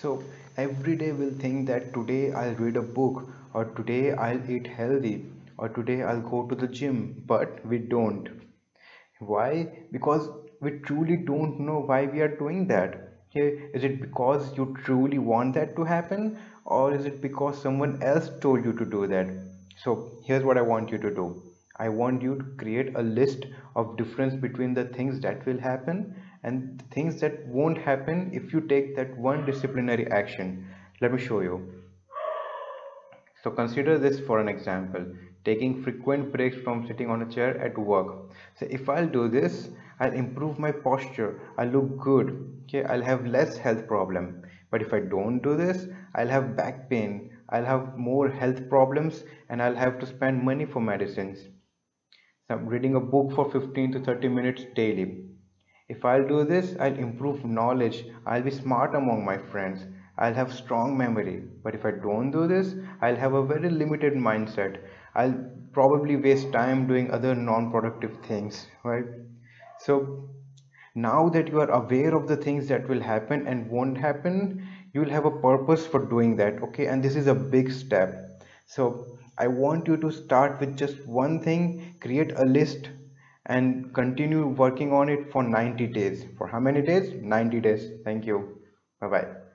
so every day we'll think that today i'll read a book or today i'll eat healthy or today i'll go to the gym but we don't. Why? Because we truly don't know why we are doing that. Okay is it because you truly want that to happen or is it because someone else told you to do that? So here's what i want you to do. I want you to create a list of difference between the things that will happen and things that won't happen if you take that one disciplinary action. Let me show you. So consider this for an example. Taking frequent breaks from sitting on a chair at work. So if i'll do this i'll improve my posture. I'll look good. Okay i'll have less health problem. But if i don't do this i'll have back pain. I'll have more health problems and i'll have to spend money for medicines. So i'm reading a book for 15 to 30 minutes daily if I'll do this, I'll improve knowledge. I'll be smart among my friends. I'll have strong memory. But if I don't do this, I'll have a very limited mindset. I'll probably waste time doing other non-productive things, right? So now that you are aware of the things that will happen and won't happen, you will have a purpose for doing that, okay? And this is a big step. So I want you to start with just one thing, create a list and continue working on it for 90 days. For how many days? 90 days. Thank you. Bye bye